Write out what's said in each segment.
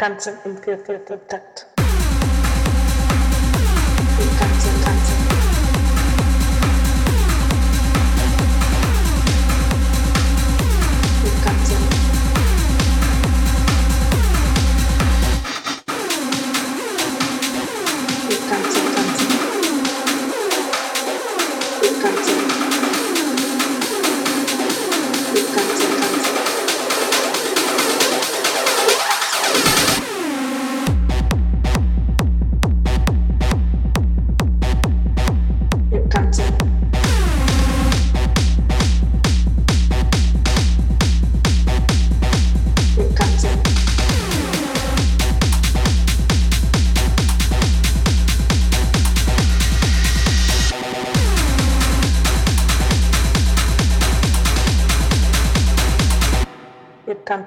tanzen und wir tanzen. Tanzen,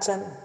Jackson.